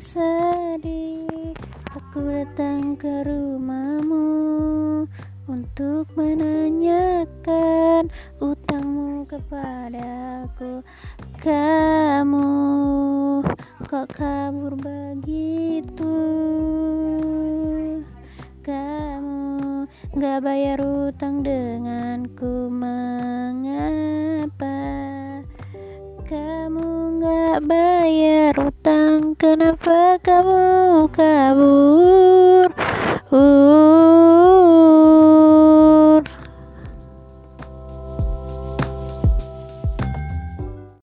sedih. Aku datang ke rumahmu Untuk menanyakan utangmu kepadaku. Kamu kok kabur begitu? Kamu gak bayar utang denganku Mengapa? Kamu gak bayar utang Kenapa kamu